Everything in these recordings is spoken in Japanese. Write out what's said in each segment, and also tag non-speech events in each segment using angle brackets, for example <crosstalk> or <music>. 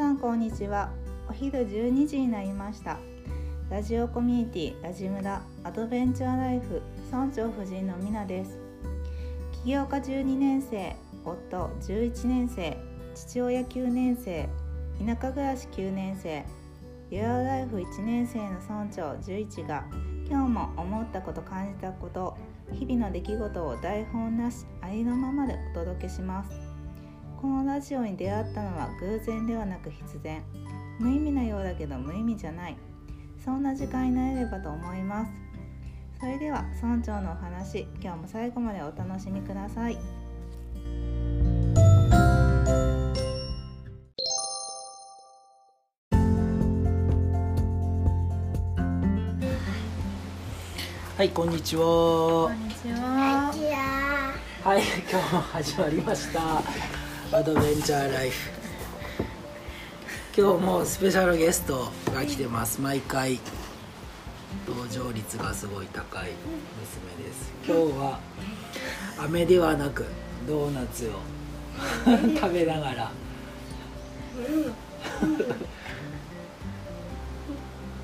さんこんにちは。お昼12時になりました。ラジオコミュニティラジムラアドベンチャーライフ村長夫人のみなです。起業家12年生夫11年生父親9年生田舎暮らし9年生リアルライフ1年生の村長11が今日も思ったこと感じたこと日々の出来事を台本なしありのままでお届けします。このラジオに出会ったのは偶然ではなく必然。無意味なようだけど無意味じゃない。そんな時間になれればと思います。それでは村長のお話今日も最後までお楽しみください。はい、こんにちは。こんにちは。はい、今日も始まりました。アドベンチャーライフ。今日もスペシャルゲストが来てます。毎回登場率がすごい高い娘です。今日は飴ではなくドーナツを食べながら。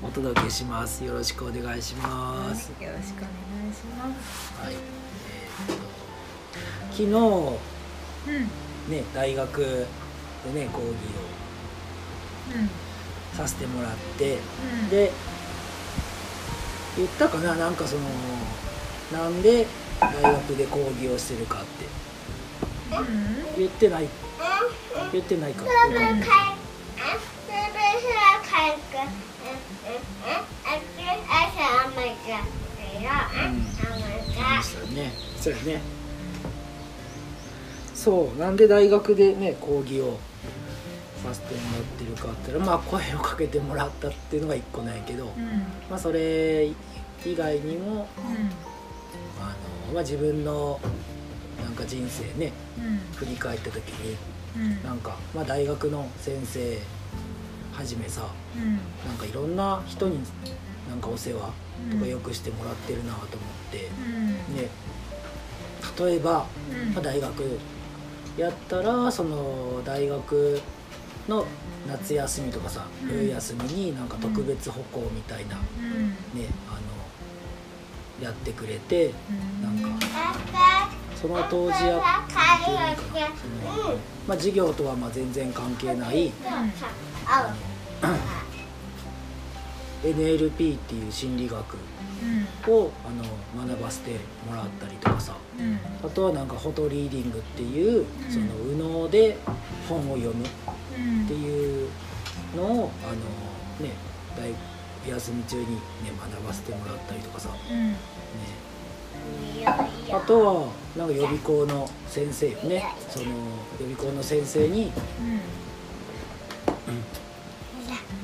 お届けします。よろしくお願いします。よろしくお願いしますはい、えーっと昨日うんね大学でね講義うん。をさせてもらって、うん。で言ったかななんかそのなんで大学で講義をしてるかって。うん。言ってない。言ってないかうよねそうやねそうなんで大学でね講義をさせてもらってるかって言ったらまあ声をかけてもらったっていうのが一個なんやけど、うん。まあ、それ以外にもあの、まあ、自分のなんか人生ねうん。振り返った時にうん。なんか、まあ、大学の先生はじめさうん。なんかいろんな人になんかお世話とうん。かよくしてもらってるなと思って、うん。ね例えば、うん。まあ、大学やったらその大学の夏休みとかさうん。冬休みになんか特別歩行みたいなうん。ねあのやってくれてなんかその当時やその、まあ、授業とはまあ全然関係ない哦，<clears throat> NLP っていう心理学うん。をあの学ばせてもらったりとかさ。うん。あとはなんかフォトリーディングっていううん。その右脳で本を読むっうん。ていうのをあのね大休み中にね学ばせてもらったりとかさ、ね、あとはなんか予備校の先生よねその予備校の先生に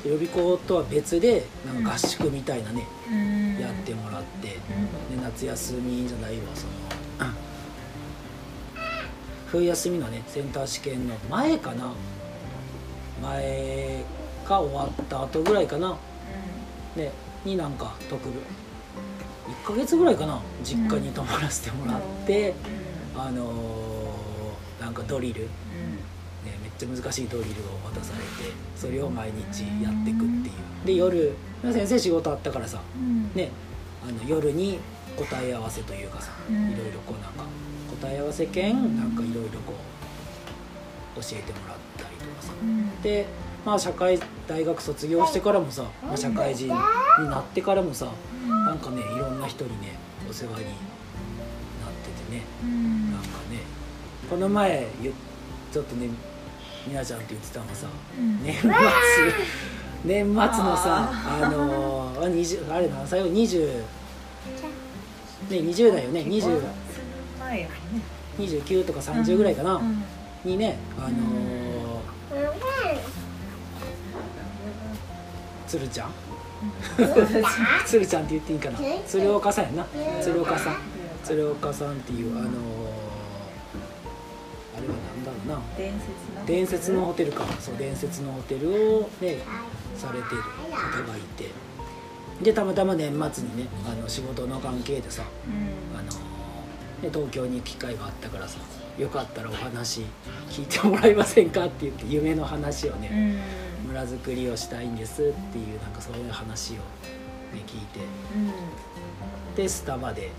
予備校とは別でなんか合宿みたいなね、うん。やってもらって、で夏休みじゃないわその冬休みのねセンター試験の前かな。前か終わった後ぐらいかな。でになんか特別1ヶ月ぐらいかな実家に泊まらせてもらって、あのーなんかドリル、ちゃ難しいドリルを渡されてそれを毎日やっていくっていう。で夜先生仕事あったからさうん。ねあの夜に答え合わせというかさ、うん。いろいろこうなんか答え合わせ兼なんかいろいろこう教えてもらったりとかさ。うん。でまあ社会大学卒業してからもさ、まあ、社会人になってからもさなんかねいろんな人にねお世話になっててね。うん。なんかねこの前ゆちょっとねみなちゃんって言ってたのがさうん。年末年末のさあのー、あ20あれ何歳よ20ね20代よね20前よね。29とか30ぐらいかな、うんにねあのー鶴ちゃん。鶴ちゃんって言っていいかな。鶴岡さんやな。鶴岡さん。鶴岡さんっていうあのー、あれは何だろうな。伝説のホテル。か。そう伝説のホテルをねされてる方がいて。でたまたま年末にねあの仕事の関係でさうん。あので東京に行く機会があったからさよかったらお話聞いてもらえませんかって言って夢の話をうね、ん。村づくりをしたいんですっていうなんかそういう話を、ね、聞いて。うん。でスタバで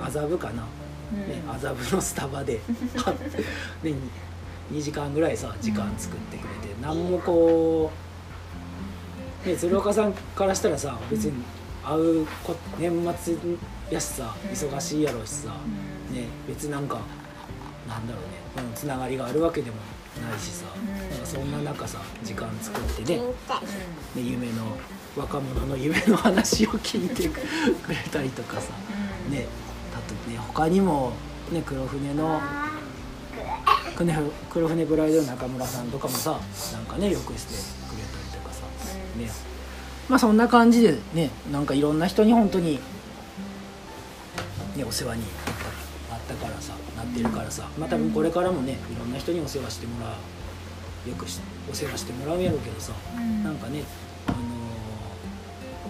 麻布かな、うんね、麻布のスタバではね、2時間ぐらいさ時間作ってくれて何もこう、ね、鶴岡さんからしたらさ別に会うこ年末やしさ忙しいやろうしさ、ね、別になんかなんだろうね、うん、つながりがあるわけでもないしさ、うん。なんかそんな中さ時間作ってね夢の若者の夢の話を聞いてくれたりとかさうん。ねね他にもね黒船の <laughs> 黒船ブライドの中村さんとかもさなんかねよくしてくれたりとかさうん。ね。まあそんな感じでねなんかいろんな人に本当にねお世話になったからさなってるからさ。まあ多分これからもねいろんな人にお世話してもらうよくしお世話してもらうんやろうけどさうん。なんかねあのー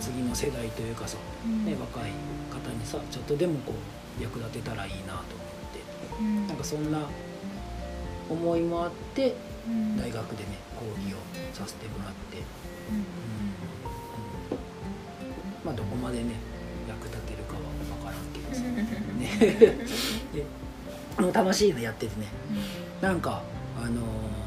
次の世代というかさ、うん。ね、若い方にさちょっとでもこう役立てたらいいなと思って。うん。なんかそんな思いもあってうん。大学でね講義をさせてもらって、うん。うん。まあどこまでね役立てるかは分からんけどさ、ね。<laughs> でもう楽しいのやっててね。なんかあのー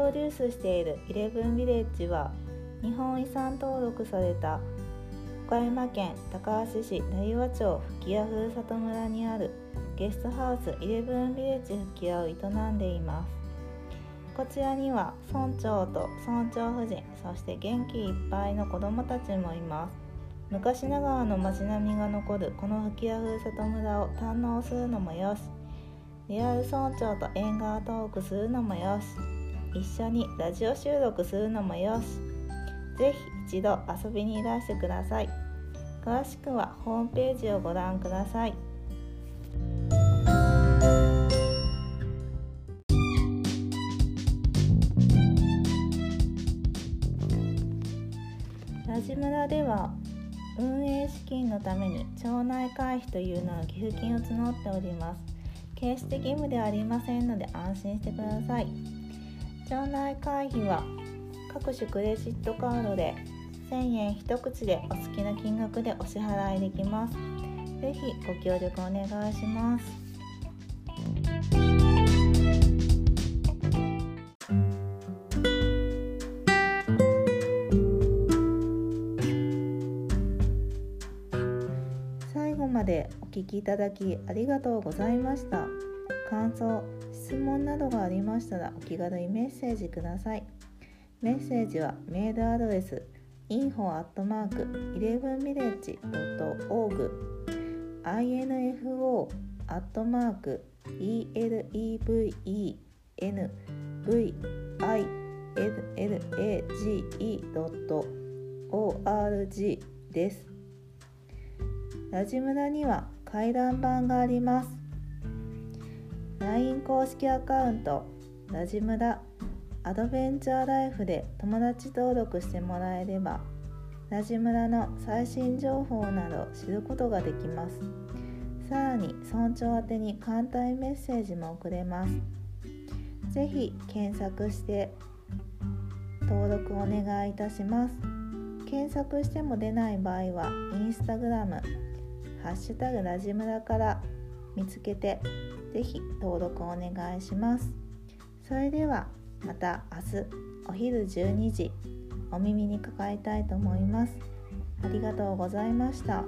ロデュースしているイレブンビレッジは日本遺産登録された岡山県高梁市大和町吹屋ふるさと村にあるゲストハウスイレブンビレッジ吹屋を営んでいます。こちらには村長と村長夫人そして元気いっぱいの子どもたちもいます。昔ながらの街並みが残るこの吹屋ふるさと村を堪能するのもよし。リアル村長と縁側トークするのもよし。一緒にラジオ収録するのもよし。ぜひ一度遊びにいらしてください。詳しくはホームページをご覧ください。ラジ村では運営資金のために町内会費というのの寄付金を募っております。決して義務ではありませんので安心してください。町内会費は各種クレジットカードで1000円一口でお好きな金額でお支払いできます。ぜひご協力お願いします。最後までお聞きいただきありがとうございました。感想質問などがありましたらお気軽にメッセージください。メッセージはメールアドレス info.11village.org info elevenvillage.org です。ラジムラには回覧板があります。LINE 公式アカウントラジムラアドベンチャーライフで友達登録してもらえればラジムラの最新情報など知ることができます。さらに村長宛に簡単メッセージも送れます。ぜひ検索して登録お願いいたします。検索しても出ない場合はインスタグラムハッシュタグラジムラから見つけてぜひ登録お願いしますそれではまた明日お昼12時お耳にかかりたいと思いますありがとうございました。